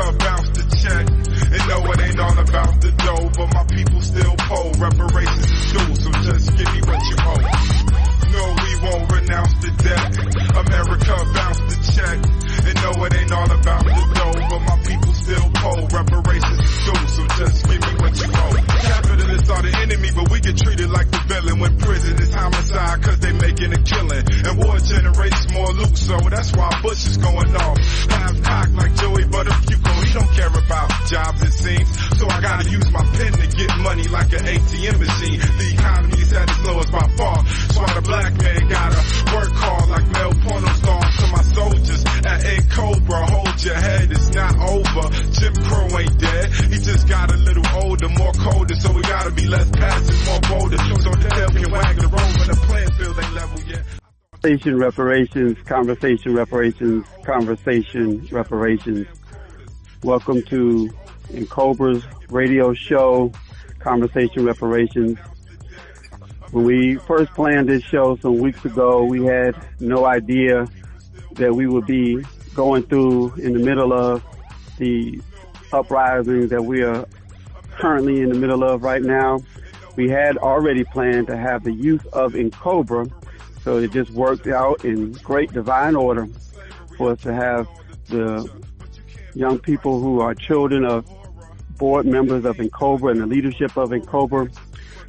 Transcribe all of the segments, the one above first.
America bounce the check. And no, it ain't all about the dough, but my people still poll. Reparations is due, so just give me what you owe. No, we won't renounce the debt. America bounce the check. And no, it ain't all about the dough, but my people poll. Reparations is due, so just give me what you owe. Capitalists are the enemy, but we get treated like the villain when prison is homicide cause they making a killing. And war generates more loot, so that's why Bush is going off. Half cocked like Joey Buttafuoco, he don't care about jobs it seems. So I gotta use my pen to get money like an ATM machine. The economy is at its lowest by far. So the black man gotta work hard like Mel Porno stars to my soldiers at A Cobra. Hold your head, it's not over. Jim Crow ain't dead. He just got a little older, more colder, so we gotta be less passive, more bolder. So the hell can wag the road when the playing field ain't level yet. Conversation reparations, conversation reparations, conversation reparations. Welcome to NCOBRA's radio show, Conversation Reparations. When we first planned this show some weeks ago, we had no idea that we would be going through in the middle of the uprisings that we are currently in the middle of right now. We had already planned to have the youth of NCOBRA, so it just worked out in great divine order for us to have the young people who are children of board members of NCOBRA and the leadership of NCOBRA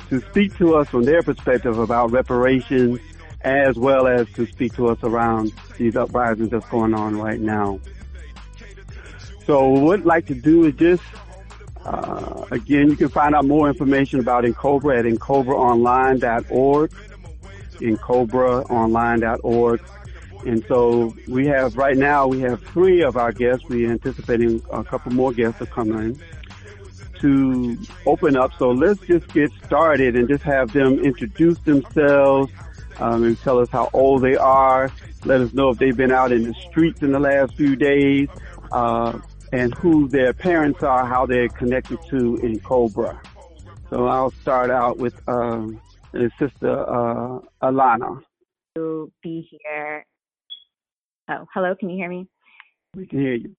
to speak to us from their perspective about reparations as well as to speak to us around these uprisings that's going on right now. So what I'd like to do is just, uh, again, you can find out more information about NCOBRA at ncobraonline.org, ncobraonline.org. And so we have, right now, we have three of our guests. We're anticipating a couple more guests to come in to open up. So let's just get started and just have them introduce themselves um, and tell us how old they are. Let us know if they've been out in the streets in the last few days, uh, and who their parents are, how they're connected to NCOBRA. So I'll start out with um, Sister uh, Alana. To be here. Oh, hello. Can you hear me? We can hear you.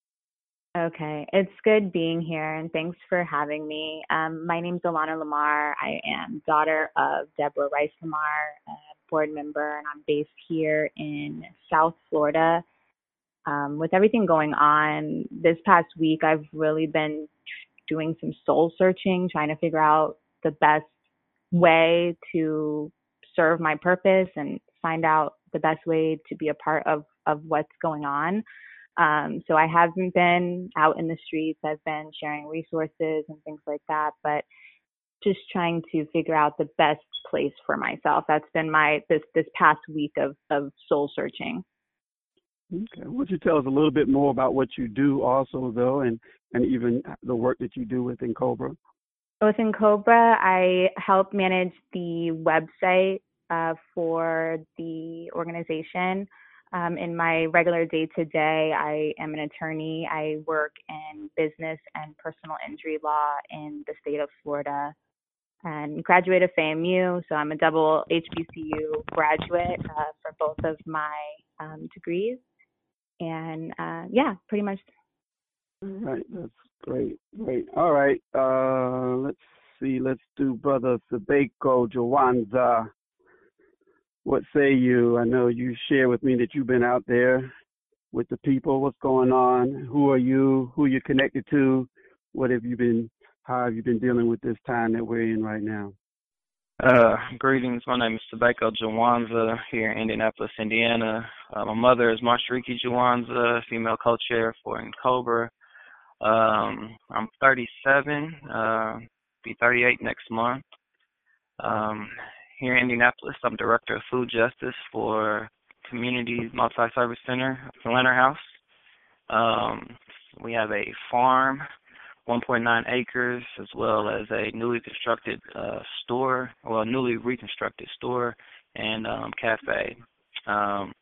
Okay, it's good being here, and thanks for having me. Um, my is Alana Lamar. I am daughter of Deborah Rice Lamar, board member, and I'm based here in South Florida. Um, with everything going on this past week, I've really been doing some soul searching, trying to figure out the best way to serve my purpose and find out the best way to be a part of of what's going on. Um, so I haven't been out in the streets. I've been sharing resources and things like that, but just trying to figure out the best place for myself. That's been my this this past week of of soul searching. Okay. Would you tell us a little bit more about what you do also though and and even the work that you do with NCOBRA? With NCOBRA, I help manage the website uh, for the organization. Um, in my regular day to day, I am an attorney. I work in business and personal injury law in the state of Florida and graduate of FAMU. So I'm a double HBCU graduate uh, for both of my um, degrees. And uh, yeah, pretty much. All right, that's great, great. All right, uh, let's see. Let's do Brother Sabeko Jawanza. What say you? I know you share with me that you've been out there with the people. What's going on? Who are you? Who you connected to? What have you been? How have you been dealing with this time that we're in right now? Uh, greetings. My name is Sabeko Jawanza here in Indianapolis, Indiana. Uh, my mother is Mashariki Jawanza, female co-chair for N'COBRA. Um, I'm 37, uh, be 38 next month. Um, here in Indianapolis. I'm director of food justice for Community Multi-Service Center, Flanner House. Um, we have a farm, 1.9 acres, as well as a newly constructed uh, store, well, newly reconstructed store and um, cafe. Um,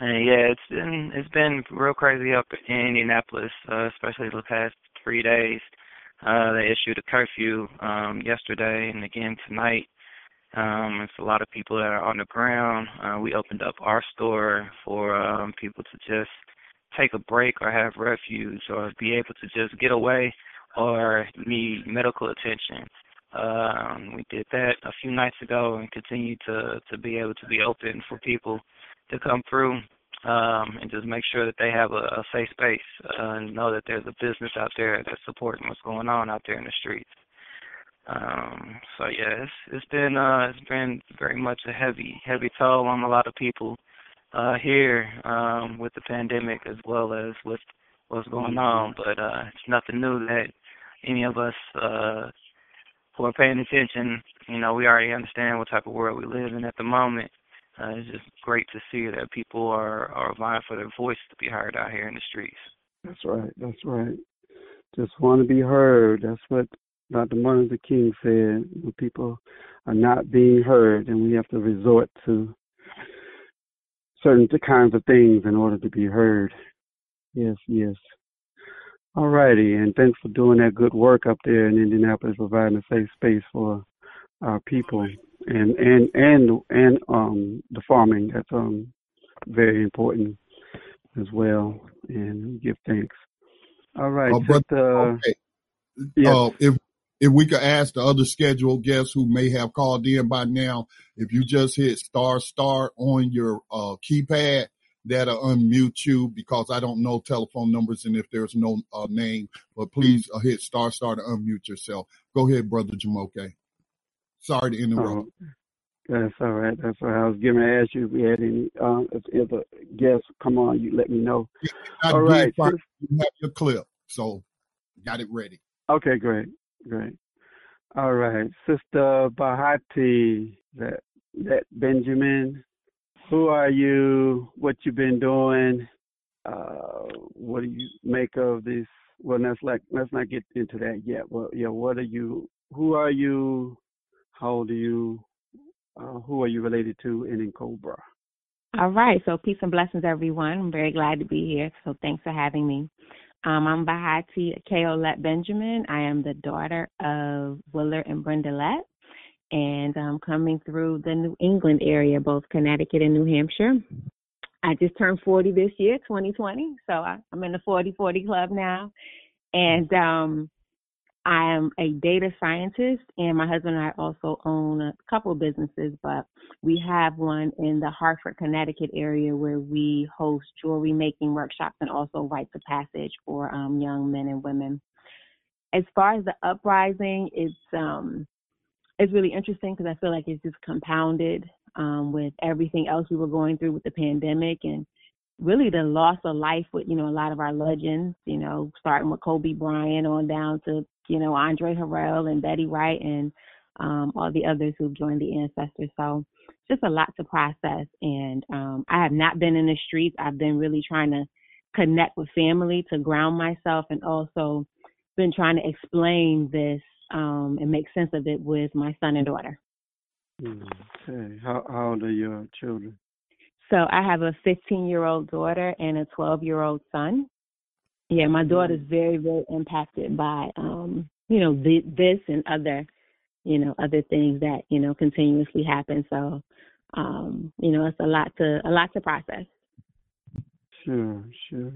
and yeah, it's been it's been real crazy up in Indianapolis, uh, especially the past three days. Uh, they issued a curfew um, yesterday and again tonight. Um, it's a lot of people that are on the ground. Uh, we opened up our store for um, people to just take a break or have refuge or be able to just get away or need medical attention. Um, we did that a few nights ago and continue to to be able to be open for people to come through um, and just make sure that they have a, a safe space uh, and know that there's a business out there that's supporting what's going on out there in the streets. Um, so yeah, it's it's been uh it's been very much a heavy heavy toll on a lot of people uh here um with the pandemic as well as with what's going on. But uh it's nothing new that any of us uh who are paying attention, you know, we already understand what type of world we live in at the moment. Uh, it's just great to see that people are are vying for their voice to be heard out here in the streets. That's right. That's right. Just want to be heard. That's what Dr. Martin Luther King said. When people are not being heard, and we have to resort to certain kinds of things in order to be heard. Yes, yes. All righty, and thanks for doing that good work up there in Indianapolis, providing a safe space for our people and and and and um the farming. That's um very important as well, and give thanks. All right, uh, just, uh, okay. yes. uh, if if we could ask the other scheduled guests who may have called in by now, if you just hit star star on your uh, keypad, that'll unmute you because I don't know telephone numbers and if there's no uh, name, but please uh, hit star star to unmute yourself. Go ahead, brother Jumoke. Sorry to interrupt. Oh, that's all right. That's all right. I was going to ask you if we had any um, if, if a guest come on. You let me know. I All right. you have your clip, so got it ready. Okay, great, great. All right, Sister Bahati, that that Benjamin. Who are you? What you been doing? Uh, what do you make of this? Well, let's like let's not get into that yet. Well, yeah, what are you? Who are you? How old are you? Uh, who are you related to? And in Cobra. All right. So peace and blessings, everyone. I'm very glad to be here. So thanks for having me. Um, I'm Bahati Keolet Benjamin. I am the daughter of Willard and Brenda Lett, and I'm coming through the New England area, both Connecticut and New Hampshire. I just turned 40 this year, 2020. So I, I'm in the 40-40 club now, and um, I am a data scientist, and my husband and I also own a couple of businesses, but we have one in the Hartford, Connecticut area where we host jewelry making workshops and also rites of passage for um, young men and women. As far as the uprising, it's um, it's really interesting because I feel like it's just compounded um, with everything else we were going through with the pandemic and really the loss of life with you know a lot of our legends you know starting with kobe bryant on down to you know andre harrell and betty wright and um all the others who've joined the ancestors so just a lot to process and um i have not been in the streets i've been really trying to connect with family to ground myself and also been trying to explain this um and make sense of it with my son and daughter Okay. How, how old are your children? So I have a 15 year old daughter and a 12 year old son. Yeah, my daughter's very, very impacted by, um, you know, the, this and other, you know, other things that you know continuously happen. So, um, you know, it's a lot to a lot to process. Sure, sure.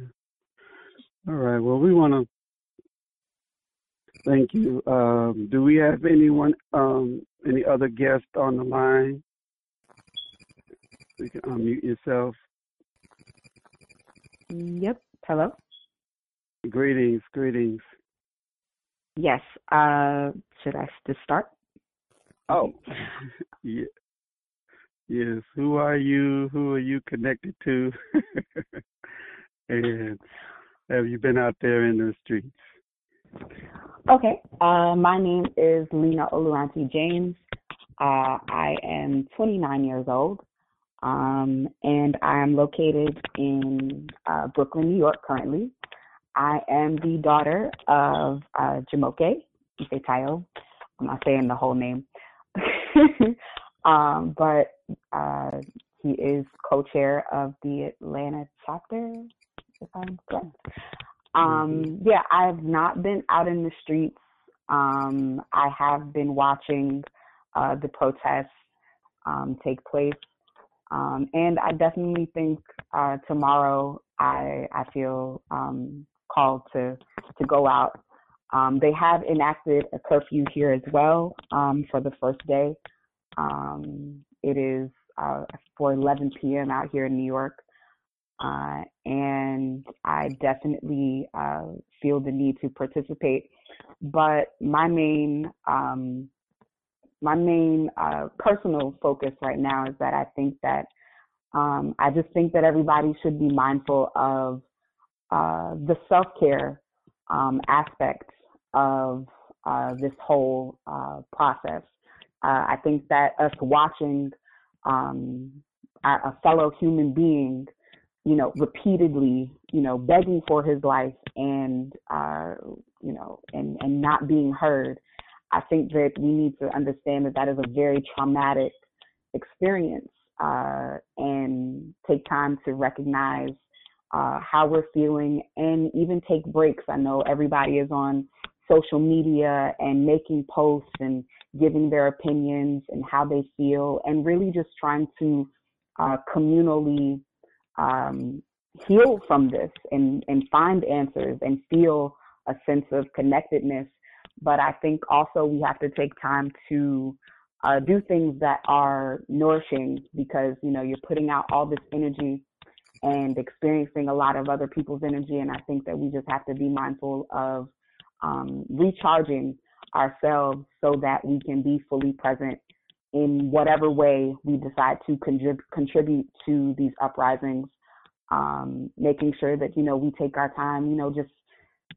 All right. Well, we want to thank you. Um, do we have anyone, um, any other guests on the line? You can unmute yourself. Yep. Hello. Greetings, greetings. Yes. Uh, should I just start? Oh, yeah. Yes. Who are you? Who are you connected to? and have you been out there in the streets? Okay. Uh, my name is Lena Oluranti James. Uh, I am 29 years old, um, and I am located in uh, Brooklyn, New York currently. I am the daughter of uh, Jumoke Ifetayo. I'm not saying the whole name, um, but uh, he is co-chair of the Atlanta chapter, if I'm correct. Um, yeah, I've not been out in the streets. Um, I have been watching uh, the protests um, take place. Um, and I definitely think uh, tomorrow I I feel um, called to to go out. Um, they have enacted a curfew here as well um, for the first day. Um, it is uh, for 11 p.m. out here in New York. Uh, and I definitely uh, feel the need to participate. But my main um, my main uh, personal focus right now is that I think that um, I just think that everybody should be mindful of uh, the self care um, aspects of uh, this whole uh, process. I think that us watching um, a fellow human being you know, repeatedly, you know, begging for his life and, uh, you know, and, and not being heard, I think that we need to understand that that is a very traumatic experience uh, and take time to recognize uh, how we're feeling and even take breaks. I know everybody is on social media and making posts and giving their opinions and how they feel and really just trying to uh, communally um, heal from this and, and find answers and feel a sense of connectedness. But I think also we have to take time to uh, do things that are nourishing because, you know, you're putting out all this energy and experiencing a lot of other people's energy. And I think that we just have to be mindful of um, recharging ourselves so that we can be fully present in whatever way we decide to contrib- contribute to these uprisings, um, making sure that you know we take our time. You know, just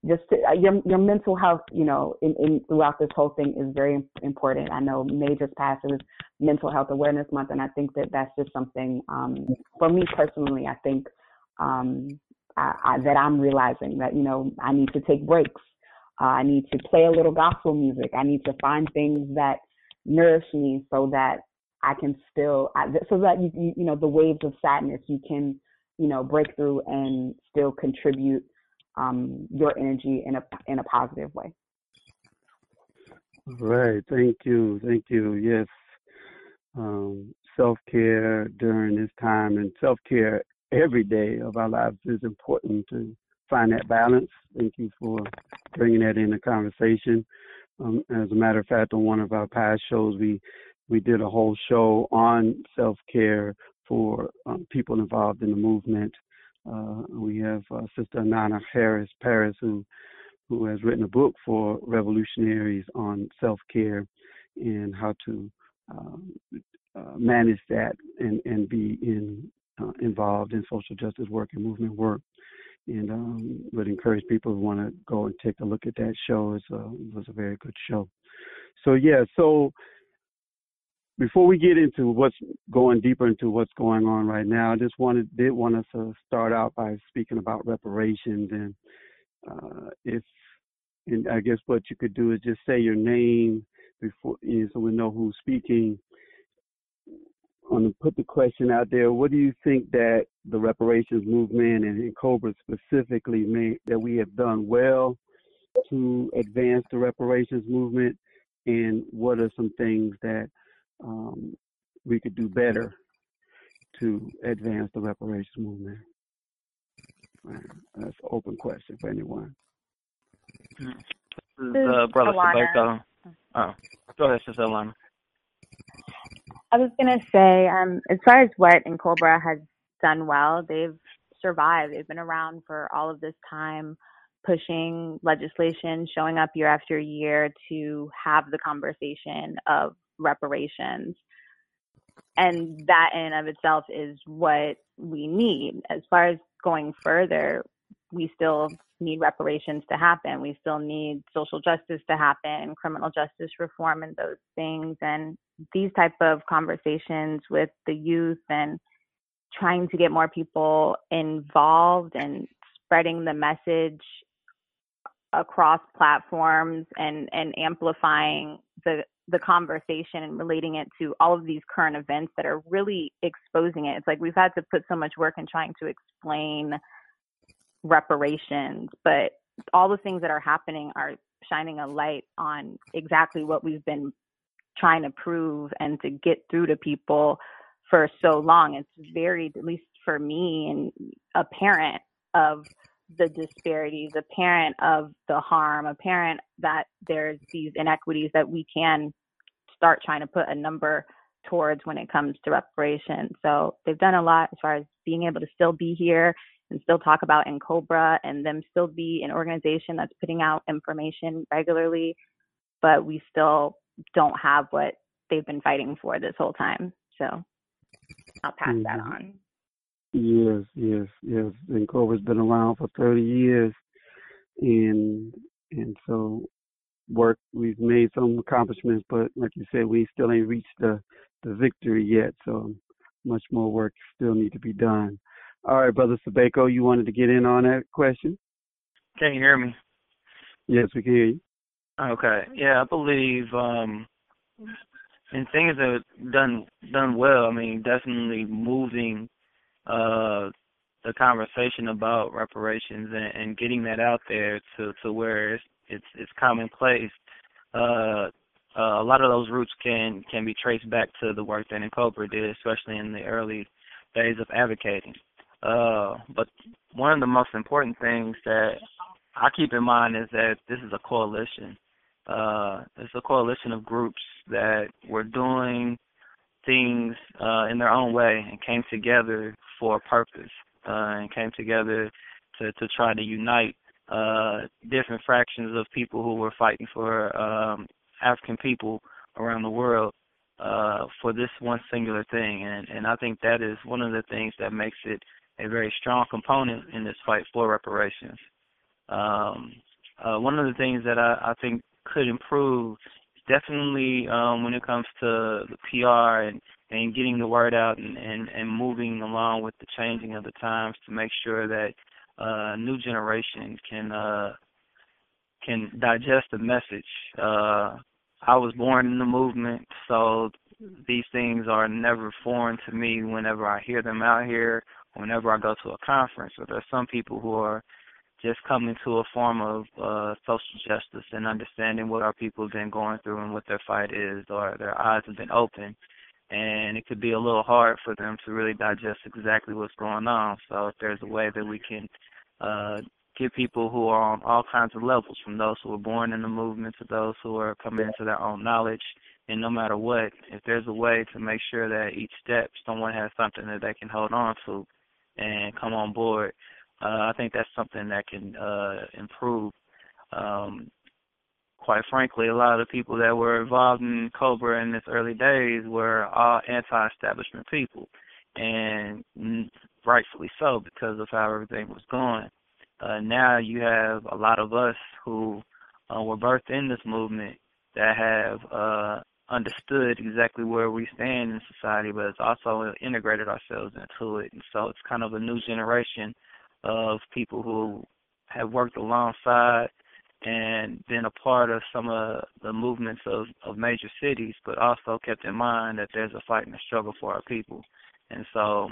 just to, uh, your your mental health. You know, in, in throughout this whole thing is very important. I know May just passed. It Mental Health Awareness Month, and I think that that's just something um, for me personally. I think um, I, I, that I'm realizing that you know I need to take breaks. Uh, I need to play a little gospel music. I need to find things that nourish me so that I can still, so that you, you know, the waves of sadness, you can, you know, break through and still contribute um, your energy in a in a positive way. Right. Thank you. Thank you. Yes. Um, self care during this time and self care every day of our lives is important to find that balance. Thank you for bringing that in the conversation. Um, as a matter of fact, on one of our past shows, we we did a whole show on self care for um, people involved in the movement. Uh, we have uh, Sister Nana Harris Paris, who who has written a book for revolutionaries on self care and how to um, uh, manage that and and be in uh, involved in social justice work and movement work and um, would encourage people who want to go and take a look at that show. It was a very good show. So yeah, so before we get into what's going deeper into what's going on right now, I just wanted did want us to start out by speaking about reparations and uh, if and I guess what you could do is just say your name before you know, so we know who's speaking want to put the question out there. What do you think that the reparations movement and, NCOBRA specifically made that we have done well to advance the reparations movement, and what are some things that um, we could do better to advance the reparations movement? Right. That's an open question for anyone. This is uh, Brother Sabeko. Oh, go ahead, Sister Alana. I was gonna say, um, as far as what N'COBRA has done well, they've survived. They've been around for all of this time, pushing legislation, showing up year after year to have the conversation of reparations. And that in and of itself is what we need. As far as going further, we still need reparations to happen. We still need social justice to happen, criminal justice reform and those things. And these type of conversations with the youth and trying to get more people involved and spreading the message across platforms and and amplifying the the conversation and relating it to all of these current events that are really exposing it. It's like we've had to put so much work in trying to explain reparations, but all the things that are happening are shining a light on exactly what we've been trying to prove and to get through to people for so long. It's very, at least for me and a parent, of the disparities, a parent of the harm, a parent that there's these inequities that we can start trying to put a number towards when it comes to reparations. So they've done a lot as far as being able to still be here and still talk about NCOBRA and them still be an organization that's putting out information regularly, but we still don't have what they've been fighting for this whole time. So I'll pass mm-hmm. that on. Yes, yes, yes. NCOBRA's been around for 30 years, and and so work we've made some accomplishments, but like you said, we still ain't reached the the victory yet. So much more work still need to be done. All right, brother Sabeko, you wanted to get in on that question? Can you hear me? Yes, we can hear you. Okay. Yeah, I believe um and things are done done well. I mean, definitely moving uh the conversation about reparations and, and getting that out there to to where it's it's, it's commonplace. Uh, uh, a lot of those roots can can be traced back to the work that NCOBRA did, especially in the early days of advocating. Uh, but one of the most important things that I keep in mind is that this is a coalition. Uh, it's a coalition of groups that were doing things uh, in their own way and came together for a purpose uh, and came together to to try to unite uh, different fractions of people who were fighting for um, African people around the world uh, for this one singular thing, and and I think that is one of the things that makes it a very strong component in this fight for reparations. Um, uh, one of the things that I, I think could improve definitely um, when it comes to the PR and, and getting the word out and, and, and moving along with the changing of the times to make sure that uh, new generation can uh, can digest the message. Uh, I was born in the movement, so these things are never foreign to me whenever I hear them out here, whenever I go to a conference. Or there's some people who are just coming to a form of uh, social justice and understanding what our people have been going through and what their fight is, or their eyes have been open. And it could be a little hard for them to really digest exactly what's going on. So if there's a way that we can uh, get people who are on all kinds of levels, from those who were born in the movement to those who are coming into their own knowledge. And no matter what, if there's a way to make sure that each step someone has something that they can hold on to and come on board, uh, I think that's something that can uh, improve. Um, quite frankly, a lot of the people that were involved in COBRA in its early days were all anti-establishment people, and rightfully so because of how everything was going. Uh, now you have a lot of us who uh, were birthed in this movement that have uh, understood exactly where we stand in society, but it's also integrated ourselves into it. And so it's kind of a new generation of people who have worked alongside and been a part of some of the movements of, of major cities, but also kept in mind that there's a fight and a struggle for our people. And so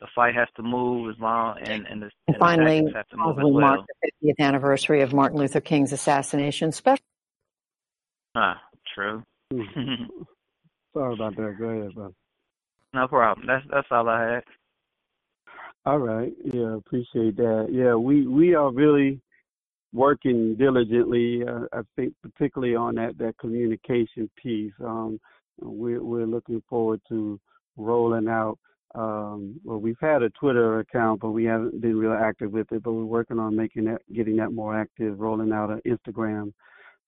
the fight has to move as long and and, the, and, and finally have to move we well. mark the 50th anniversary of Martin Luther King's assassination special ah true. Sorry about that. Go ahead brother no problem. That's that's all I had. All right. Yeah appreciate that. Yeah we we are really working diligently uh, I think particularly on that that communication piece. Um we're we're looking forward to rolling out um, well, we've had a Twitter account, but we haven't been real active with it. But we're working on making that, getting that more active, rolling out an Instagram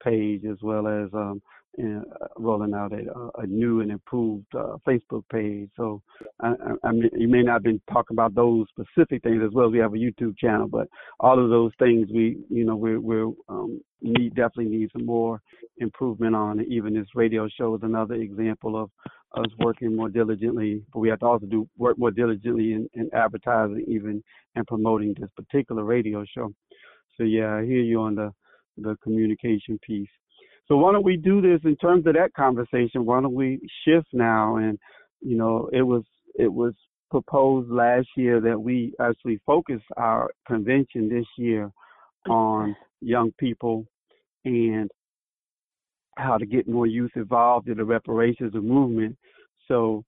page as well as um, uh, rolling out a, a, new and improved uh, Facebook page. So I, I, mean, you may not have been talking about those specific things as well as we have a YouTube channel, but all of those things we, you know, we're, we're um, need definitely need some more improvement on. Even this radio show is another example of us working more diligently, but we have to also do work more diligently in, in advertising, even and promoting this particular radio show. So yeah, I hear you on the the communication piece. So why don't we do this in terms of that conversation? Why don't we shift now? And you know, it was it was proposed last year that we actually focus our convention this year on young people and how to get more youth involved in the reparations movement. So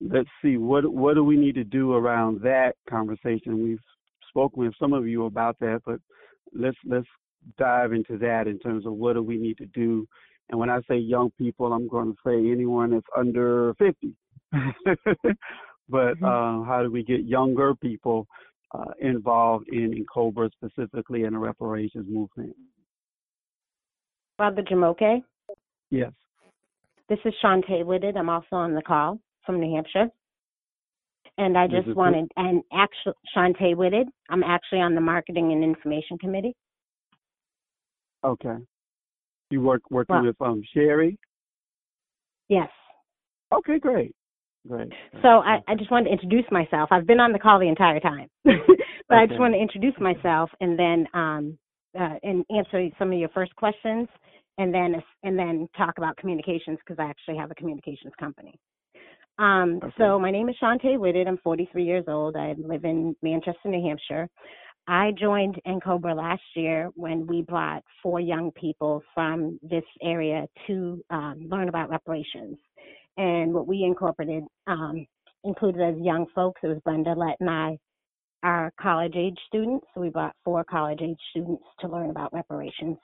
let's see what what do we need to do around that conversation. We've spoken with some of you about that, but let's let's dive into that in terms of what do we need to do. And when I say young people, I'm going to say anyone that's under 50. but mm-hmm. uh, how do we get younger people uh, involved in, in COBRA specifically in the reparations movement? Father Jumoke? Yes. This is Shantae Whitted. I'm also on the call from New Hampshire. And I just wanted, and actually, Shantae Whitted, I'm actually on the Marketing and Information Committee. Okay. You work working well, with um Sherry? Yes. Okay, great. Great. So I, I just wanted to introduce myself. I've been on the call the entire time, but okay. I just want to introduce myself and then um, uh, and answer some of your first questions, and then and then talk about communications because I actually have a communications company. Um, okay. So my name is Shantae Whitted. I'm 43 years old. I live in Manchester, New Hampshire. I joined NCOBRA last year when we brought four young people from this area to um, learn about reparations. And what we incorporated um, included as young folks, it was Brenda Lett and I, our college age students. So we brought four college age students to learn about reparations.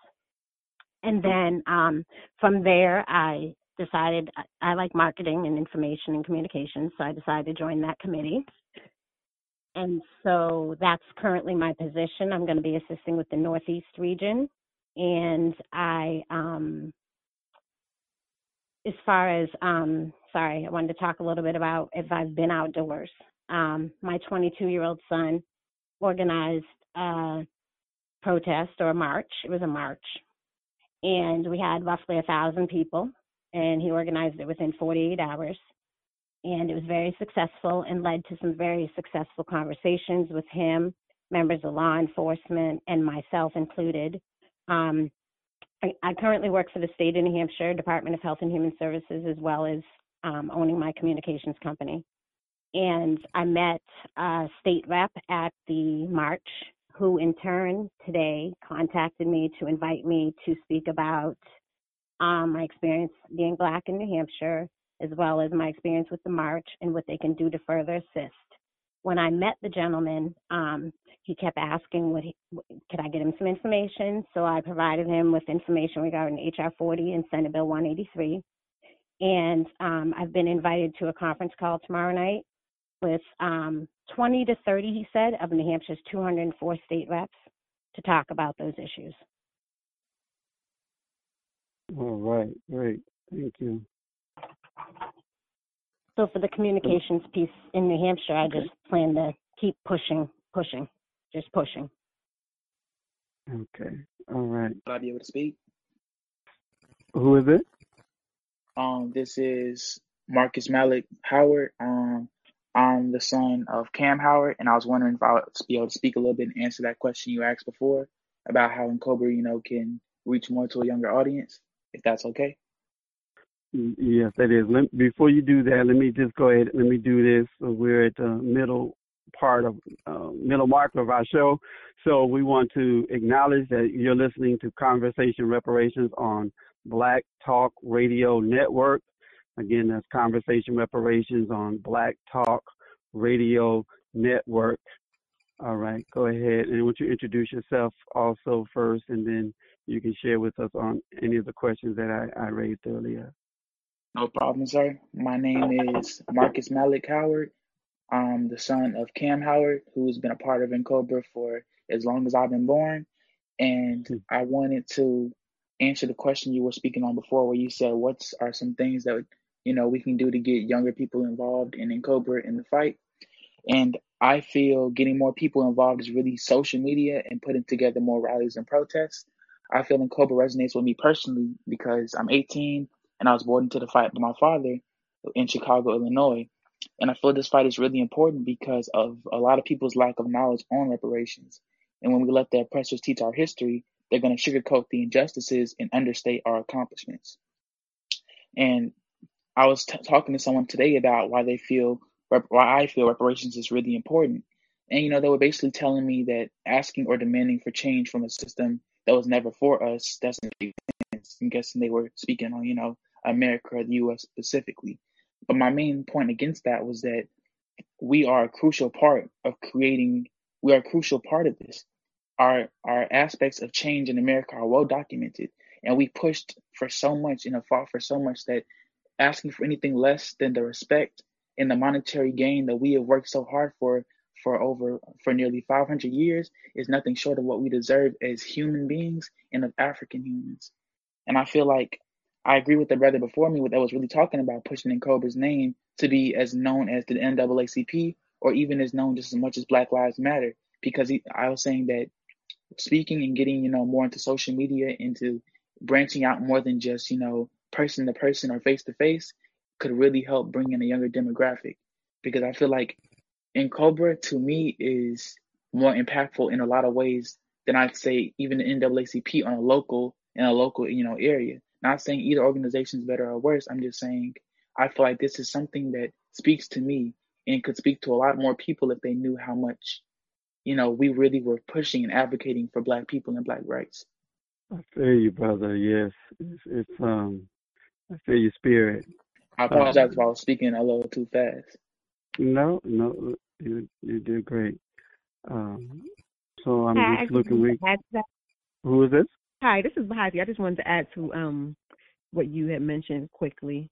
And then um, from there, I decided I, I like marketing and information and communications, so I decided to join that committee. And so that's currently my position. I'm going to be assisting with the Northeast region. And I, um, as far as, um, sorry, I wanted to talk a little bit about if I've been outdoors. Um, my 22 year old son organized a protest or a march. It was a march. And we had roughly a thousand people, and he organized it within 48 hours and it was very successful and led to some very successful conversations with him, members of law enforcement, and myself included. Um, I, I, currently work for the state of New Hampshire Department of Health and Human Services, as well as um, owning my communications company. And I met a state rep at the march, who in turn today contacted me to invite me to speak about um, my experience being Black in New Hampshire as well as my experience with the march and what they can do to further assist. When I met the gentleman, um, he kept asking, "What could I get him some information?" So I provided him with information regarding HR 40 and Senate Bill 183. And um, I've been invited to a conference call tomorrow night with um, 20 to 30, he said, of New Hampshire's 204 state reps to talk about those issues. All right, great. Thank you. So for the communications piece in New Hampshire, I just plan to keep pushing, pushing, just pushing. Okay. All right. Will I be able to speak? Who is it? Um, this is Marcus Malik Howard. Um, I'm the son of Kamm Howard, and I was wondering if I would be able to speak a little bit and answer that question you asked before about how NCOBRA, you know, can reach more to a younger audience, if that's okay. Yes, that is. Let, before you do that, let me just go ahead. And let me do this. We're at the middle part of uh, middle mark of our show, so we want to acknowledge that you're listening to Conversation Reparations on Black Talk Radio Network. Again, that's Conversation Reparations on Black Talk Radio Network. All right, go ahead and want you introduce yourself also first, and then you can share with us on any of the questions that I, I raised earlier. No problem, sir. My name is Marcus Malik Howard. I'm the son of Kamm Howard, who's been a part of NCOBRA for as long as I've been born. And hmm. I wanted to answer the question you were speaking on before, where you said, "What are some things that you know we can do to get younger people involved in NCOBRA in the fight?" And I feel getting more people involved is really social media and putting together more rallies and protests. I feel NCOBRA resonates with me personally because I'm 18 and I was born into the fight by my father in Chicago, Illinois. And I feel this fight is really important because of a lot of people's lack of knowledge on reparations. And when we let the oppressors teach our history, they're going to sugarcoat the injustices and understate our accomplishments. And I was t- talking to someone today about why they feel, why I feel reparations is really important. And, you know, they were basically telling me that asking or demanding for change from a system that was never for us doesn't make sense. I'm guessing they were speaking on, you know, America or the US specifically. But my main point against that was that we are a crucial part of creating we are a crucial part of this. Our our aspects of change in America are well documented, and we pushed for so much and have fought for so much that asking for anything less than the respect and the monetary gain that we have worked so hard for for over for nearly 500 years is nothing short of what we deserve as human beings and as African humans. And I feel like I agree with the brother before me that was really talking about pushing NCOBRA's name to be as known as the NAACP or even as known just as much as Black Lives Matter. Because he, I was saying that speaking and getting, you know, more into social media, into branching out more than just, you know, person to person or face to face could really help bring in a younger demographic. Because I feel like NCOBRA to me is more impactful in a lot of ways than I'd say even the NAACP on a local in a local, you know, area. Not saying either organization is better or worse. I'm just saying I feel like this is something that speaks to me and could speak to a lot more people if they knew how much, you know, we really were pushing and advocating for black people and black rights. I feel you, brother. Yes, it's, it's um, I feel your spirit. I apologize um, if I was speaking a little too fast. No, no, you you did great. Um, so I'm just looking. Weak. Who is this? Hi, this is Bahati. I just wanted to add to um what you had mentioned quickly.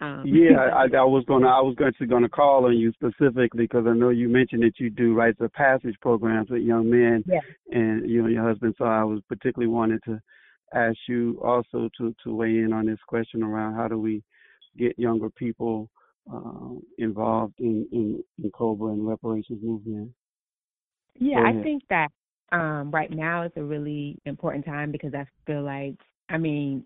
Um, yeah, I, I was gonna I was actually gonna call on you specifically because I know you mentioned that you do rites of passage programs with young men yeah. and you and your husband. So I was particularly wanted to ask you also to to weigh in on this question around how do we get younger people uh, involved in, in in Cobra and reparations movement. Yeah, I think that um, right now is a really important time because I feel like I mean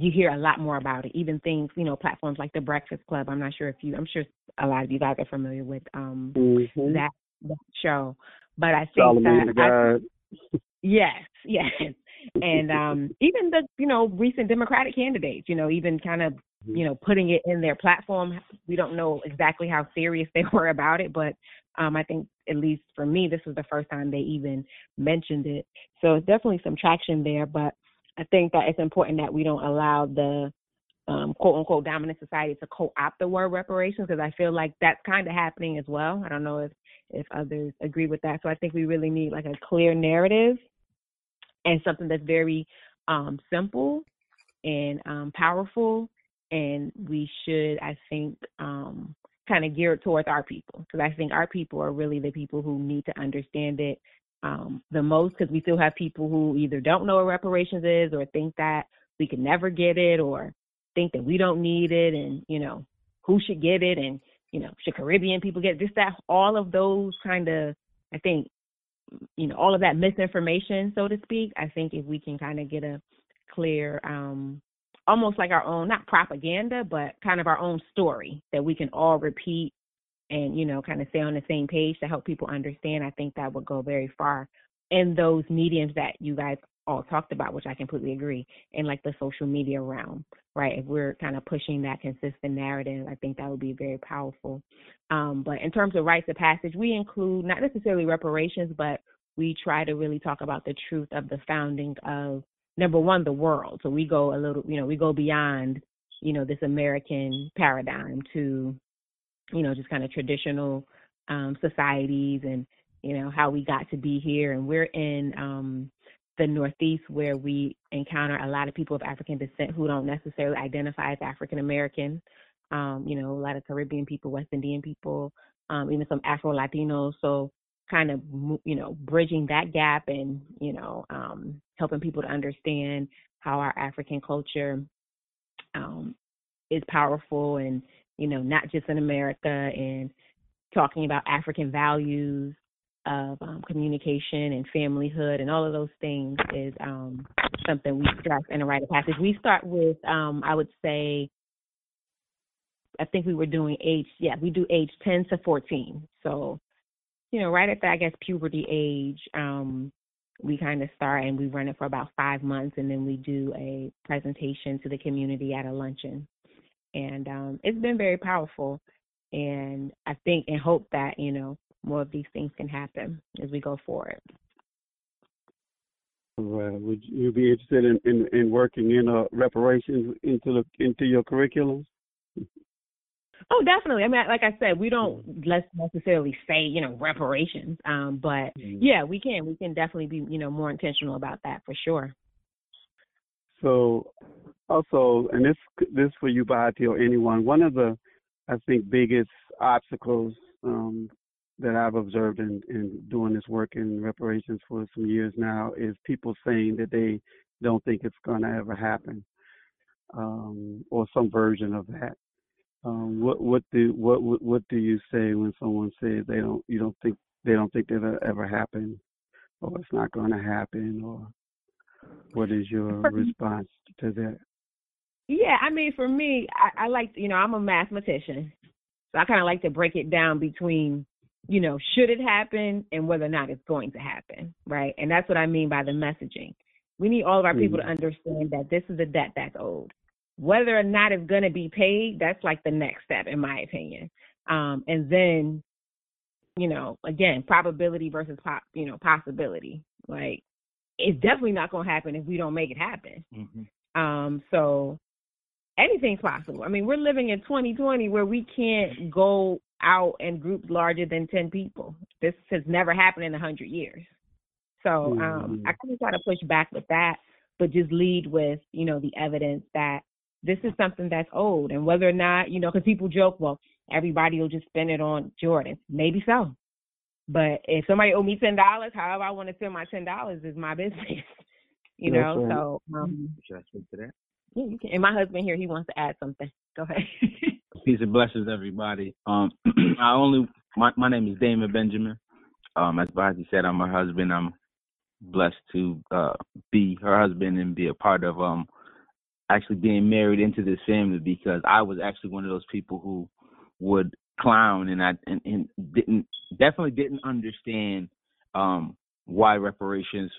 you hear a lot more about it. Even things, you know, platforms like the Breakfast Club. I'm not sure if you. I'm sure a lot of you guys are familiar with um mm-hmm. that that show. But I think Charlemagne that I, yes, yes, and um even the you know recent Democratic candidates, you know, even kind of mm-hmm. you know putting it in their platform. We don't know exactly how serious they were about it, but um I think at least for me, this was the first time they even mentioned it. So it's definitely some traction there, but I think that it's important that we don't allow the um, quote unquote dominant society to co-opt the word reparations because I feel like that's kind of happening as well. I don't know if if others agree with that. So I think we really need like a clear narrative and something that's very um, simple and um, powerful. And we should, I think, um, kind of geared towards our people because I think our people are really the people who need to understand it um, the most because we still have people who either don't know what reparations is or think that we can never get it or think that we don't need it and you know who should get it and you know should Caribbean people get it? just that all of those kind of I think you know all of that misinformation so to speak I think if we can kind of get a clear um almost like our own not propaganda but kind of our own story that we can all repeat and you know kind of stay on the same page to help people understand. I think that would go very far in those mediums that you guys all talked about which i completely agree in like the social media realm right? If we're kind of pushing that consistent narrative i think that would be very powerful. Um, but in terms of rites of passage we include not necessarily reparations but we try to really talk about the truth of the founding of number one the world so we go a little you know we go beyond you know this american paradigm to you know, just kind of traditional um, societies and, you know, how we got to be here. And we're in um, the Northeast where we encounter a lot of people of African descent who don't necessarily identify as African American. Um, you know, a lot of Caribbean people, West Indian people, um, even some Afro Latinos. So kind of, you know, bridging that gap and, you know, um, helping people to understand how our African culture um, is powerful and you know, not just in America, and talking about African values of um, communication and familyhood and all of those things is um, something we stress in a rite of passage. We start with, um, I would say, I think we were doing age, yeah, we do age 10 to 14. So, you know, right at that, I guess, puberty age, um, we kind of start and we run it for about five months and then we do a presentation to the community at a luncheon and um, it's been very powerful. And I think and hope that you know more of these things can happen as we go forward. Would you be interested in, in, in working in uh, reparations into the into your curriculum? Oh, definitely. I mean, like I said, we don't let's necessarily say you know reparations, um, but mm-hmm. yeah, we can. We can definitely be you know more intentional about that for sure. So, also, and this this for you, Bahati, or anyone. One of the I think biggest obstacles um, that I've observed in, in doing this work in reparations for some years now is people saying that they don't think it's going to ever happen, um, or some version of that. Um, what what do what, what do you say when someone says they don't you don't think they don't think that'll ever happen, or it's not going to happen, or what is your response to that? Yeah, I mean, for me, I, I like you know I'm a mathematician, so I kind of like to break it down between you know should it happen and whether or not it's going to happen, right? And that's what I mean by the messaging. We need all of our people mm-hmm. to understand that this is a debt that's owed whether or not it's going to be paid, that's like the next step, in my opinion. Um, and then, you know, again, probability versus pop, you know, possibility. Like, it's definitely not going to happen if we don't make it happen. Mm-hmm. Um, so anything's possible. I mean, we're living in 2020 where we can't go out in groups larger than 10 people. This has never happened in 100 years. So um, mm-hmm. I kind of try to push back with that, but just lead with, you know, the evidence that this is something that's old. And whether or not, you know, because people joke, well, everybody will just spend it on Jordan. Maybe so. But if somebody owe me ten dollars, however I want to spend my ten dollars is my business. you know, so um should I speak to that? Yeah, you can. And my husband here, he wants to add something. Go ahead. Peace and blessings, everybody. Um, I only my my name is Damon Benjamin. Um, as Bobby said, I'm her husband. I'm blessed to uh be her husband and be a part of um actually being married into this family because I was actually one of those people who would clown and I and, and didn't definitely didn't understand um why reparations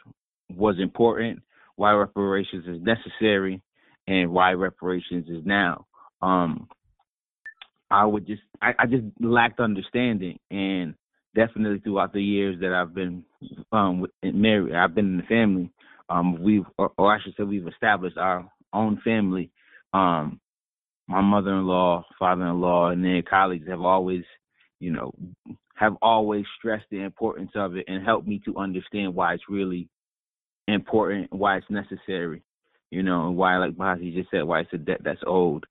was important, why reparations is necessary, and why reparations is now. Um I would just I, I just lacked understanding and definitely throughout the years that I've been um married I've been in the family, um we've or, or I should say we've established our own family, um, my mother-in-law, father-in-law, and their colleagues have always, you know, have always stressed the importance of it and helped me to understand why it's really important, why it's necessary, you know, and why, like Bazi just said, why it's a debt that's old.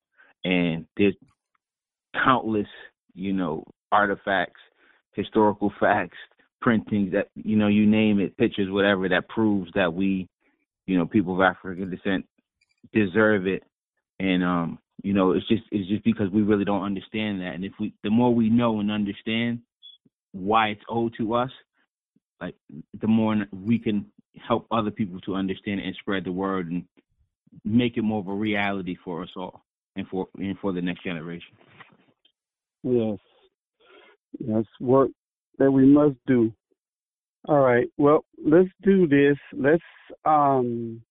And there's countless, you know, artifacts, historical facts, printings that, you know, you name it, pictures, whatever, that proves that we, you know, people of African descent deserve it. And um you know it's just it's just because we really don't understand that. And if we the more we know and understand why it's owed to us like the more we can help other people to understand and spread the word and make it more of a reality for us all and for and for the next generation. Yes. Yes work that we must do. All right. Well let's do this. Let's um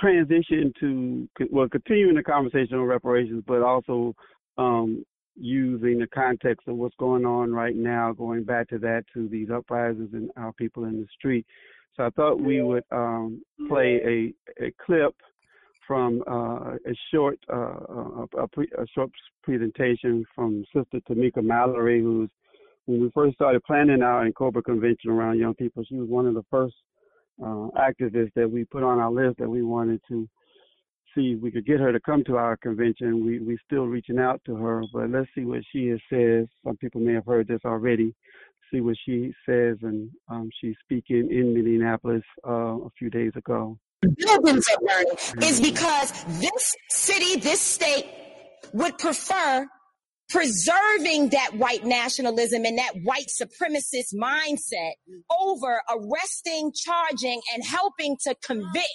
transition to well continuing the conversation on reparations, but also um, using the context of what's going on right now, going back to that to these uprisings and our people in the street. So I thought we would um, play a, a clip from uh, a short uh, a, pre, a, short presentation from Sister Tamika Mallory, who's when we first started planning our NCOBRA convention around young people, she was one of the first uh, activists that we put on our list that we wanted to see if we could get her to come to our convention. We we still reaching out to her, but let's see what she says. Some people may have heard this already. See what she says, and um, she's speaking in Minneapolis uh, a few days ago. Buildings are burning is because this city, this state would prefer preserving that white nationalism and that white supremacist mindset over arresting, charging, and helping to convict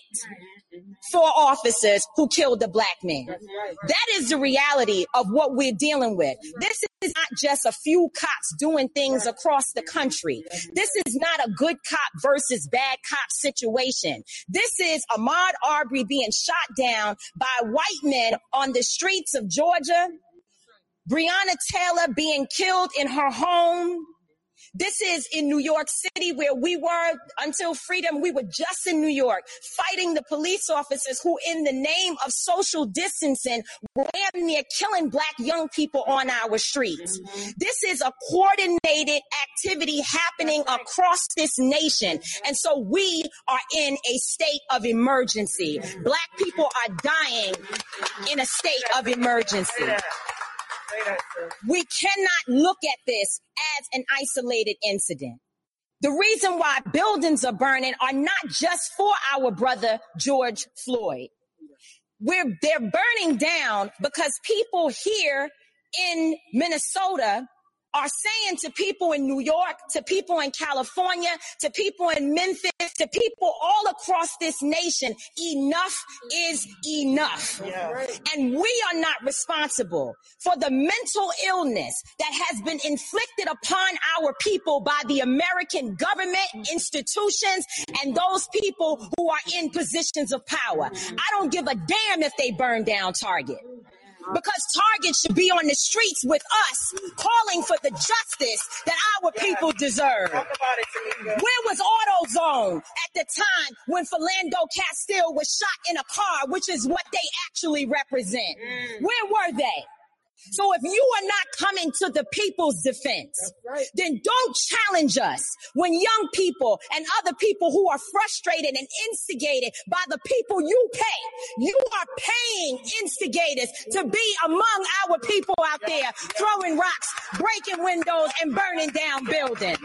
four officers who killed a black man. That is the reality of what we're dealing with. This is not just a few cops doing things across the country. This is not a good cop versus bad cop situation. This is Ahmaud Arbery being shot down by white men on the streets of Georgia, Breonna Taylor being killed in her home. This is in New York City where we were until freedom. We were just in New York fighting the police officers who, in the name of social distancing, were near killing black young people on our streets. This is a coordinated activity happening across this nation. And so we are in a state of emergency. Black people are dying in a state of emergency. We cannot look at this as an isolated incident. The reason why buildings are burning are not just for our brother George Floyd. We're, they're burning down because people here in Minnesota are saying to people in New York, to people in California, to people in Memphis, to people all across this nation, enough is enough. Yeah. And we are not responsible for the mental illness that has been inflicted upon our people by the American government, institutions, and those people who are in positions of power. I don't give a damn if they burn down Target because Target should be on the streets with us calling for the justice that our people deserve. Where was AutoZone at the time when Philando Castile was shot in a car, which is what they actually represent? Where were they? So if you are not coming to the people's defense, right. then don't challenge us when young people and other people who are frustrated and instigated by the people you pay, you are paying instigators to be among our people out there throwing rocks, breaking windows and burning down buildings.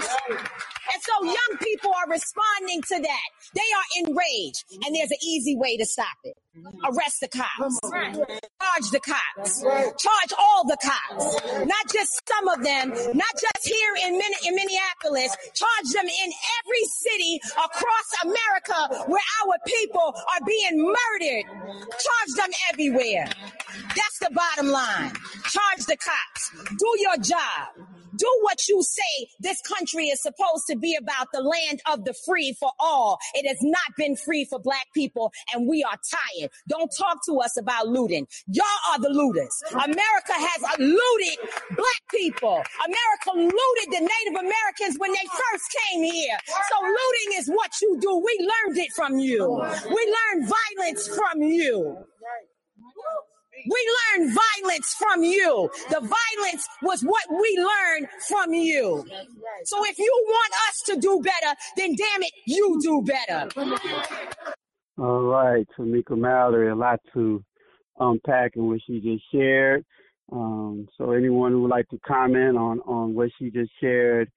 And so young people are responding to that. They are enraged and there's an easy way to stop it. Arrest the cops. Charge the cops. Charge all the cops. Not just some of them, not just here in, Min- in Minneapolis. Charge them in every city across America where our people are being murdered. Charge them everywhere. That's the bottom line. Charge the cops. Do your job do what you say this country is supposed to be about the land of the free for all. It has not been free for black people and we are tired. Don't talk to us about looting. Y'all are the looters. America has looted black people. America looted the Native Americans when they first came here. So looting is what you do. We learned it from you. We learned violence from you. We learned violence from you. The violence was what we learned from you. So if you want us to do better, then damn it, you do better. All right, Tamika Mallory, a lot to unpack in what she just shared. Um, so anyone who would like to comment on, on what she just shared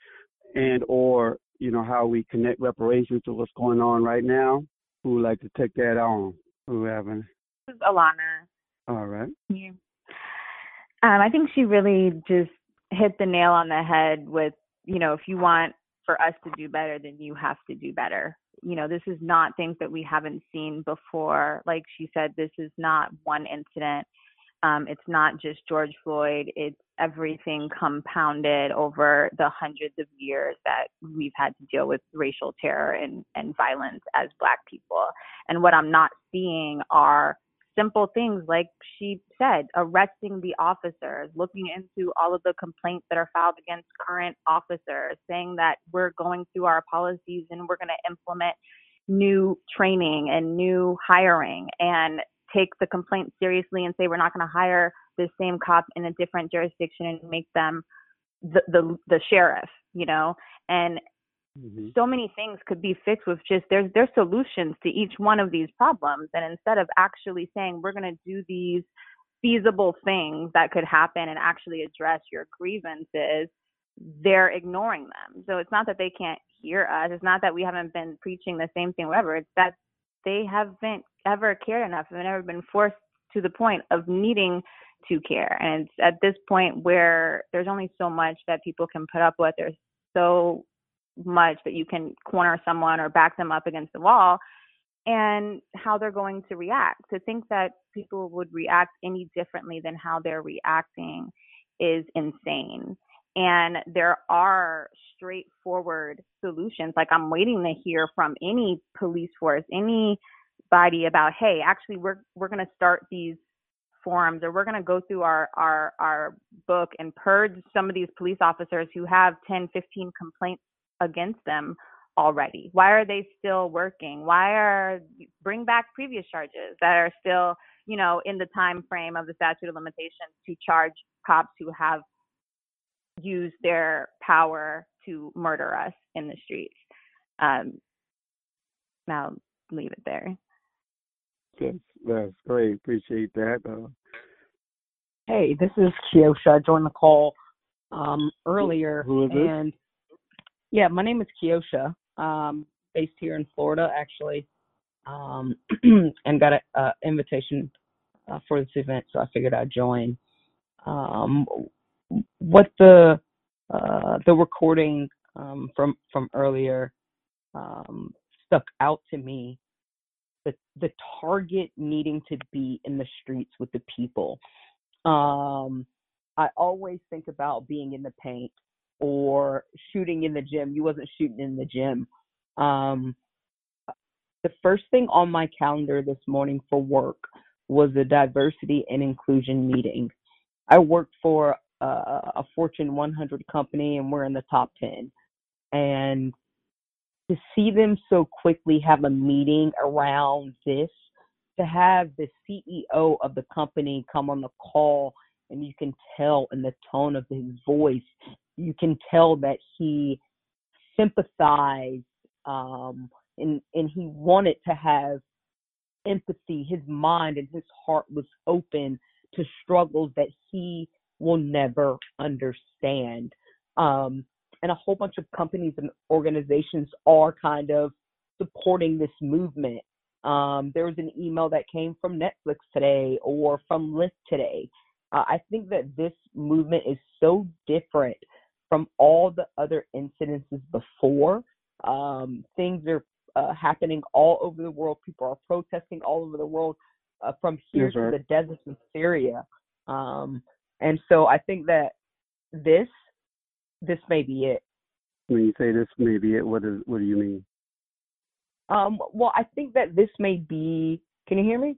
and or, you know, how we connect reparations to what's going on right now, who would like to take that on? Who haven't? This is Alana. All right. Yeah. Um, I think she really just hit the nail on the head with, you know, if you want for us to do better, then you have to do better. You know, this is not things that we haven't seen before. Like she said, this is not one incident. Um, it's not just George Floyd. It's everything compounded over the hundreds of years that we've had to deal with racial terror and, and violence as Black people. And what I'm not seeing are simple things like she said, arresting the officers, looking into all of the complaints that are filed against current officers, saying that we're going through our policies and we're going to implement new training and new hiring and take the complaint seriously and say we're not going to hire the same cop in a different jurisdiction and make them the the, the sheriff, you know, and Mm-hmm. So many things could be fixed with just there's there's solutions to each one of these problems. And instead of actually saying we're going to do these feasible things that could happen and actually address your grievances, they're ignoring them. So it's not that they can't hear us. It's not that we haven't been preaching the same thing, whatever. It's that they haven't ever cared enough and never been forced to the point of needing to care. And it's at this point where there's only so much that people can put up with. There's so much that you can corner someone or back them up against the wall and how they're going to react. To think that people would react any differently than how they're reacting is insane. And there are straightforward solutions. Like I'm waiting to hear from any police force, anybody about, hey, actually we're we're gonna start these forums or we're going to go through our, our, our book and purge some of these police officers who have 10, 15 complaints against them already? Why are they still working? Why are bring back previous charges that are still, you know, in the time frame of the statute of limitations to charge cops who have used their power to murder us in the streets? Um, now leave it there. That's, that's great. Appreciate that. Uh, Hey, this is Kiosha. I joined the call um, earlier. who is this? and yeah, my name is Kiosha. Um, based here in Florida, actually, um, and got an uh, invitation uh, for this event, so I figured I'd join. Um, what the uh, the recording um, from from earlier um, stuck out to me. The the target needing to be in the streets with the people. Um, I always think about being in the paint or shooting in the gym. You wasn't shooting in the gym. Um, the first thing on my calendar this morning for work was a diversity and inclusion meeting. I work for a, Fortune 100 company and we're in the top 10. And to see them so quickly have a meeting around this, to have the CEO of the company come on the call and you can tell in the tone of his voice, you can tell that he sympathized um, and, and he wanted to have empathy. His mind and his heart was open to struggles that he will never understand. Um, and a whole bunch of companies and organizations are kind of supporting this movement. Um, there was an email that came from Netflix today or from Lyft today. Uh, I think that this movement is so different from all the other incidences before. Um, things are uh, happening all over the world. People are protesting all over the world, uh, from here Yes, to sir. the deserts in Syria. Um, and so I think that this this may be it. when you say this may be it, what is what do you mean? Um, well, I think that this may be. Can you hear me?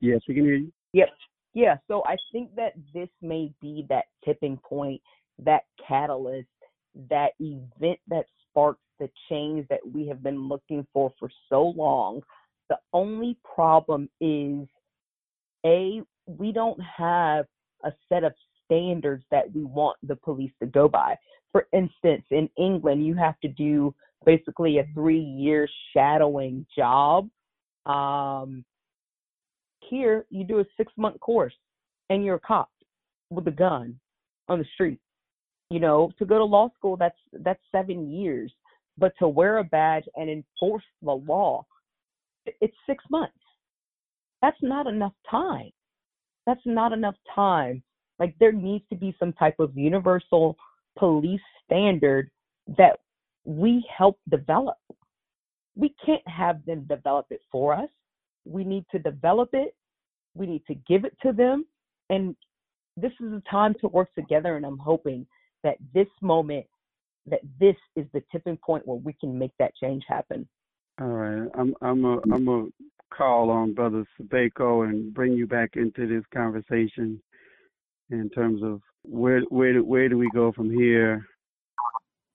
Yes, we can hear you. Yep. Yeah. So I think that this may be that tipping point, that catalyst, that event that sparks the change that we have been looking for for so long. The only problem is, A, we don't have a set of standards that we want the police to go by. For instance, in England, you have to do basically a three year shadowing job. Um, here, you do a six month course and you're a cop with a gun on the street. You know, to go to law school, that's that's seven years. But to wear a badge and enforce the law, it's six months. That's not enough time. That's not enough time. Like there needs to be some type of universal police standard that we help develop. We can't have them develop it for us. We need to develop it. We need to give it to them. And this is a time to work together. And I'm hoping that this moment, that this is the tipping point where we can make that change happen. All right, I'm I'm a I'm a call on Brother Sabeko and bring you back into this conversation in terms of where where do, where do we go from here?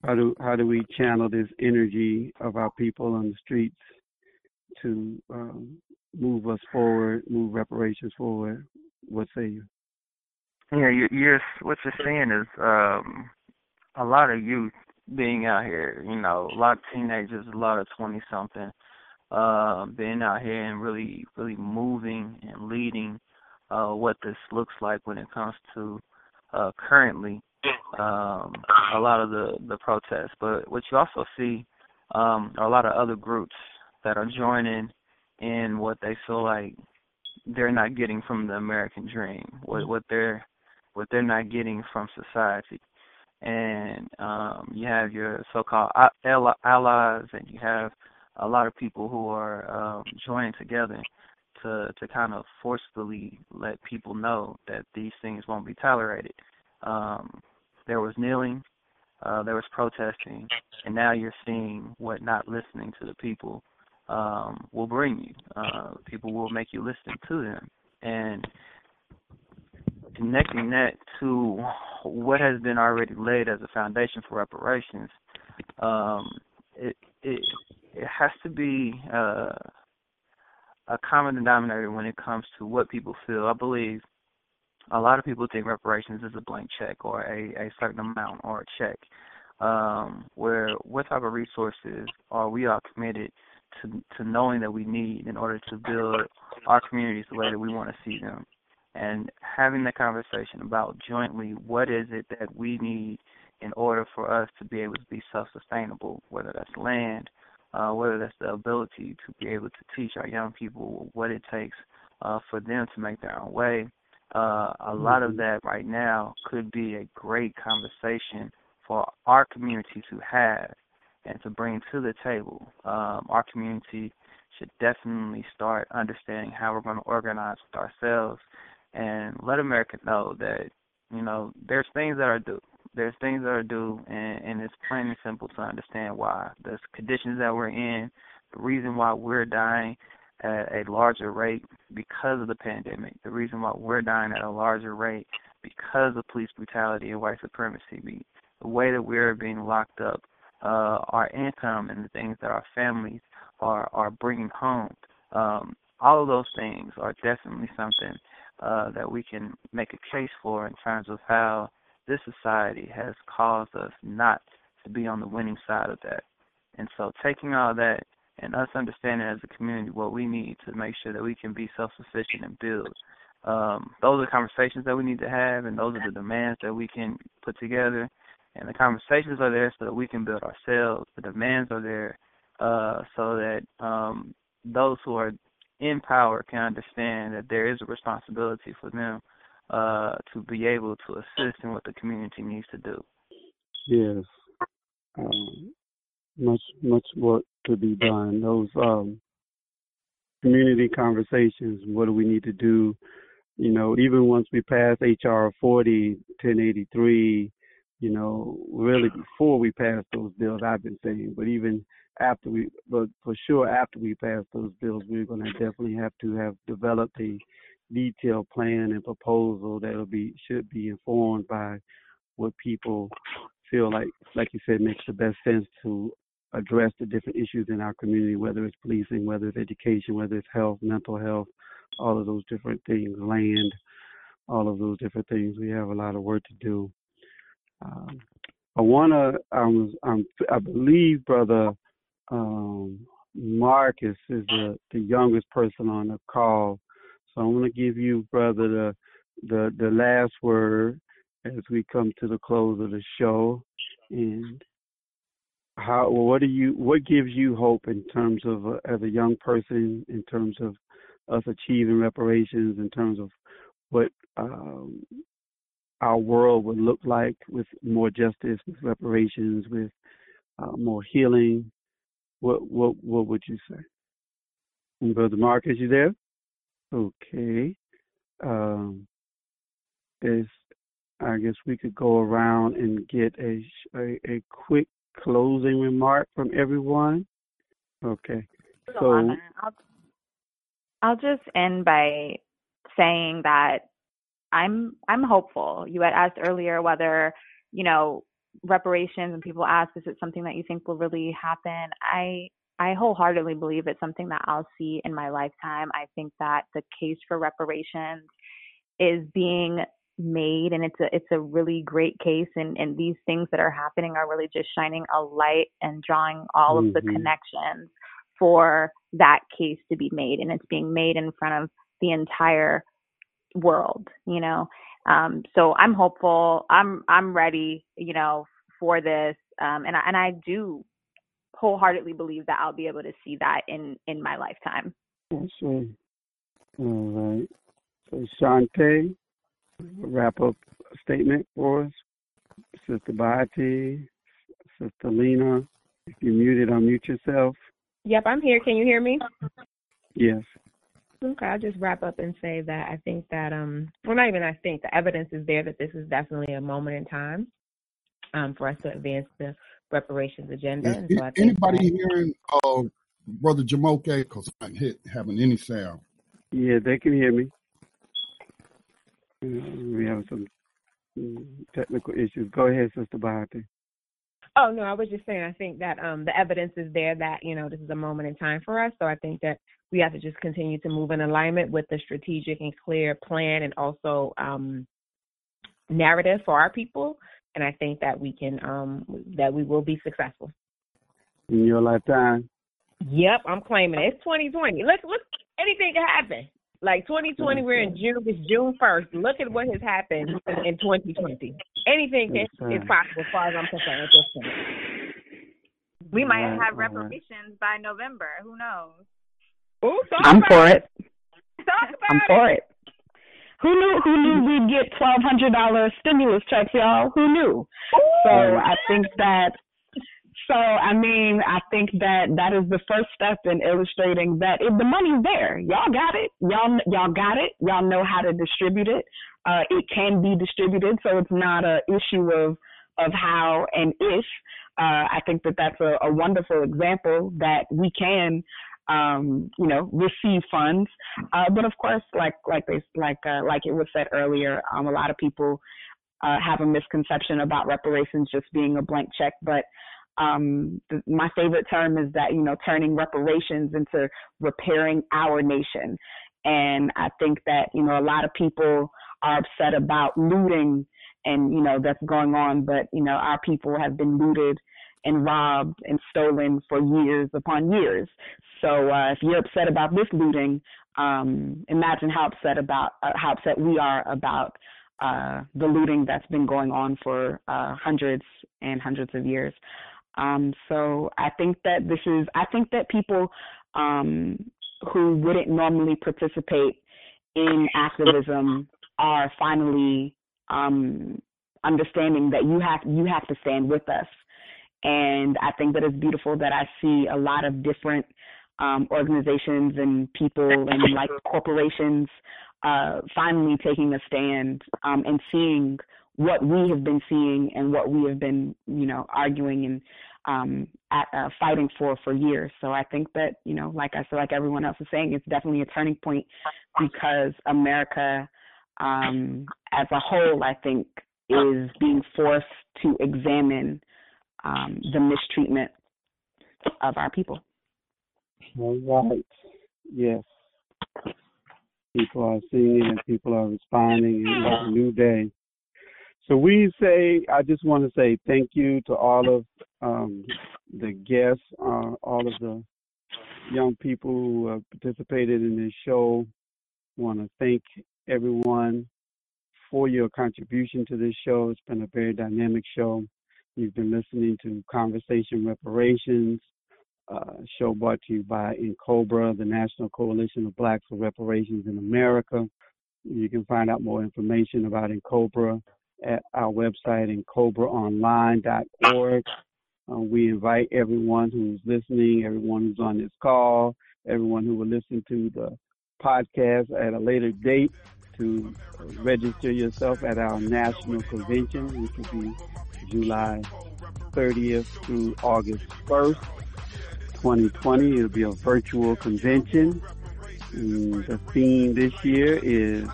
How do how do we channel this energy of our people on the streets to um, move us forward, move reparations forward? What say you? Yeah, you, you're what you're saying is um, a lot of youth being out here. You know, a lot of teenagers, a lot of twenty something, uh, being out here and really, really moving and leading uh, what this looks like when it comes to uh, currently um, a lot of the the protests. But what you also see um, are a lot of other groups that are joining in what they feel like they're not getting from the American dream, what what they're what they're not getting from society. And um, you have your so-called allies, and you have a lot of people who are um, joining together to to kind of forcefully let people know that these things won't be tolerated. Um, there was kneeling, uh, there was protesting, and now you're seeing what not listening to the people um, will bring you. Uh, people will make you listen to them. and connecting that to what has been already laid as a foundation for reparations, um, it it it has to be uh, a common denominator when it comes to what people feel. I believe a lot of people think reparations is a blank check or a, a certain amount or a check. Um, where what type of resources are we all committed to to knowing that we need in order to build our communities the way that we want to see them and having that conversation about jointly what is it that we need in order for us to be able to be self-sustainable, whether that's land, uh, whether that's the ability to be able to teach our young people what it takes uh, for them to make their own way. Uh, a lot of mm-hmm. that right now could be a great conversation for our community to have and to bring to the table. Um, our community should definitely start understanding how we're going to organize with ourselves and let America know that you know there's things that are due. There's things that are due, and, and it's plain and simple to understand why. The conditions that we're in, the reason why we're dying at a larger rate because of the pandemic, the reason why we're dying at a larger rate because of police brutality and white supremacy, the way that we're being locked up, uh, our income and the things that our families are are bringing home. Um, all of those things are definitely something uh, that we can make a case for in terms of how this society has caused us not to be on the winning side of that. And so taking all that and us understanding as a community what we need to make sure that we can be self sufficient and build. Um, those are conversations that we need to have and those are the demands that we can put together. And the conversations are there so that we can build ourselves. The demands are there uh, so that um, those who are in power can understand that there is a responsibility for them uh, to be able to assist in what the community needs to do. Yes, um, much much work to be done. Those um, community conversations. What do we need to do? You know, even once we pass HR 40, 1083, you know, really before we pass those bills, I've been saying, but even after we, but for sure after we pass those bills, we're going to definitely have to have developed a detailed plan and proposal that'll be should be informed by what people feel like, like you said, makes the best sense to address the different issues in our community, whether it's policing, whether it's education, whether it's health, mental health, all of those different things, land, all of those different things. We have a lot of work to do. Um, I wanna, um, um, I believe, brother um, Marcus is the, the youngest person on the call. So I'm going to give you, brother, the, the the last word as we come to the close of the show. And how, what do you, what gives you hope in terms of uh, as a young person, in terms of us achieving reparations, in terms of what um, our world would look like with more justice, with reparations, with uh, more healing, what what what would you say? And Brother Mark, is you there? Okay. Um, is I guess we could go around and get a, a, a quick closing remark from everyone. Okay. So I'll, I'll just end by saying that I'm I'm hopeful. You had asked earlier whether you know reparations and people ask, is it something that you think will really happen? I I wholeheartedly believe it's something that I'll see in my lifetime. I think that the case for reparations is being made and it's a it's a really great case and and these things that are happening are really just shining a light and drawing all mm-hmm. of the mm-hmm. connections for that case to be made and it's being made in front of the entire world you know um, so I'm hopeful. I'm I'm ready, you know, for this, um, and I, and I do wholeheartedly believe that I'll be able to see that in in my lifetime. All right. So Shante, wrap up statement for us. Sister Bahati, Sister Lena, if you're muted, unmute yourself. Yep, I'm here. Can you hear me? Yes. Okay, I'll just wrap up and say that I think that um well not even I think the evidence is there that this is definitely a moment in time um for us to advance the reparations agenda. Is, and so I anybody that, hearing uh Brother Jumoke because I'm not hit having any sound. Yeah, they can hear me. we have some mm, technical issues. Go ahead, Sister Bahati. Oh no, I was just saying I think that um the evidence is there that, you know, this is a moment in time for us. So I think that we have to just continue to move in alignment with the strategic and clear plan and also um narrative for our people. And I think that we can um that we will be successful. In your lifetime. Yep, I'm claiming it. It's 2020. Look, look, anything can happen. Like 2020, we're in June. It's June 1st. Look at what has happened in 2020. Anything is, is possible, as far as I'm concerned at this point. We might right, have reparations right. by November. Who knows? Ooh, I'm for it. it. I'm it. for it. Who knew? Who knew we'd get twelve hundred dollar stimulus checks, y'all? Who knew? So I think that so, I mean, I think that that is the first step in illustrating that if the money's there, y'all got it, y'all y'all got it, y'all know how to distribute it. Uh, it can be distributed, so it's not a issue of of how and if. Uh, I think that that's a, a wonderful example that we can um, you know, receive funds. Uh, but of course, like like they like uh, like it was said earlier, um, a lot of people uh, have a misconception about reparations just being a blank check. But um, my favorite term is that, you know, turning reparations into repairing our nation. And I think that, you know, a lot of people are upset about looting and, you know, that's going on, but, you know, our people have been looted and robbed and stolen for years upon years. So uh, if you're upset about this looting, um, imagine how upset about uh, how upset we are about uh, the looting that's been going on for uh, hundreds and hundreds of years. Um, so I think that this is, I think that people um, who wouldn't normally participate in activism are finally um, understanding that you have you have to stand with us. And I think that it's beautiful that I see a lot of different um, organizations and people and like corporations uh, finally taking a stand um, and seeing what we have been seeing and what we have been, you know, arguing and um, at, uh, fighting for for years. So I think that, you know, like I said, like everyone else is saying, it's definitely a turning point because America um, as a whole, I think, is being forced to examine um, the mistreatment of our people. All right. Yes. People are seeing and people are responding. It's a new day. So we say, I just want to say thank you to all of um, the guests, uh, all of the young people who have participated in this show. Want to thank everyone for your contribution to this show. It's been a very dynamic show. You've been listening to Conversation Reparations, uh, show brought to you by NCOBRA, the National Coalition of Blacks for Reparations in America. You can find out more information about NCOBRA at our website ncobraonline.org. Uh, we invite everyone who's listening, everyone who's on this call, everyone who will listen to the podcast at a later date to register yourself at our national convention, which will be July 30th through August 1st, 2020. It'll be a virtual convention. And the theme this year is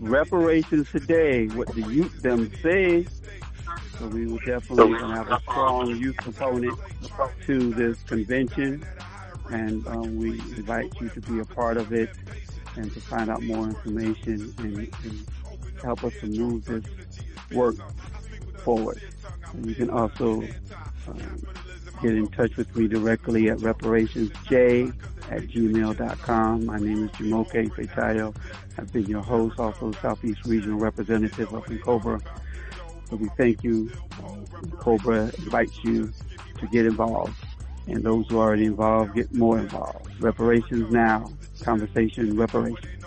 reparations today, what the youth them say. So we will definitely have a strong youth component to this convention, and um, we invite you to be a part of it and to find out more information and, and help us to move this work forward. And you can also um, get in touch with me directly at reparationsj at gmail.com. My name is Jumoke Ifetayo. I've been your host, also Southeast Regional Representative of NCOBRA. So we thank you. NCOBRA invites you to get involved. And those who are already involved, get more involved. Reparations now. Conversation reparations.